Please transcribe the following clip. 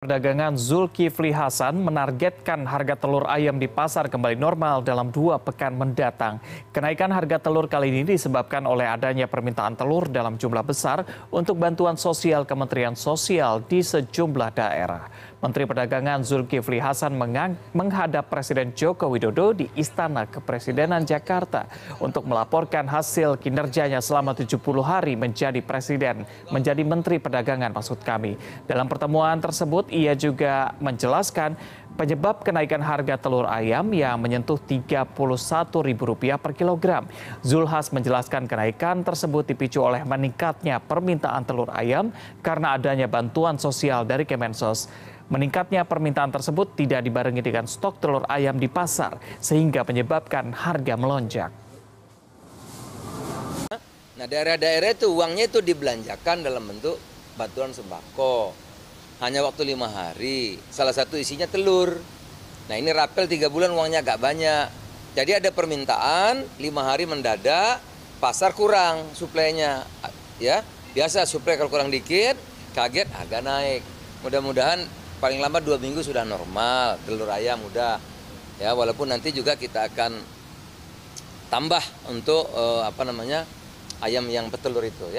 Perdagangan Zulkifli Hasan menargetkan harga telur ayam di pasar kembali normal dalam dua pekan mendatang. Kenaikan harga telur kali ini disebabkan oleh adanya permintaan telur dalam jumlah besar untuk bantuan sosial Kementerian Sosial di sejumlah daerah. Menteri Perdagangan Zulkifli Hasan menghadap Presiden Joko Widodo di Istana Kepresidenan Jakarta untuk melaporkan hasil kinerjanya selama 70 hari menjadi Presiden, menjadi Menteri Perdagangan maksud kami. Dalam pertemuan tersebut, ia juga menjelaskan penyebab kenaikan harga telur ayam yang menyentuh Rp31.000 per kilogram. Zulhas menjelaskan kenaikan tersebut dipicu oleh meningkatnya permintaan telur ayam karena adanya bantuan sosial dari Kemensos. Meningkatnya permintaan tersebut tidak dibarengi dengan stok telur ayam di pasar sehingga menyebabkan harga melonjak. Nah daerah-daerah itu uangnya itu dibelanjakan dalam bentuk bantuan sembako. Hanya waktu lima hari, salah satu isinya telur. Nah ini rapel tiga bulan uangnya agak banyak. Jadi ada permintaan, lima hari mendadak, pasar kurang suplainya. Ya, biasa suplai kalau kurang dikit, kaget harga naik. Mudah-mudahan paling lama dua minggu sudah normal telur ayam udah ya walaupun nanti juga kita akan tambah untuk uh, apa namanya ayam yang petelur itu ya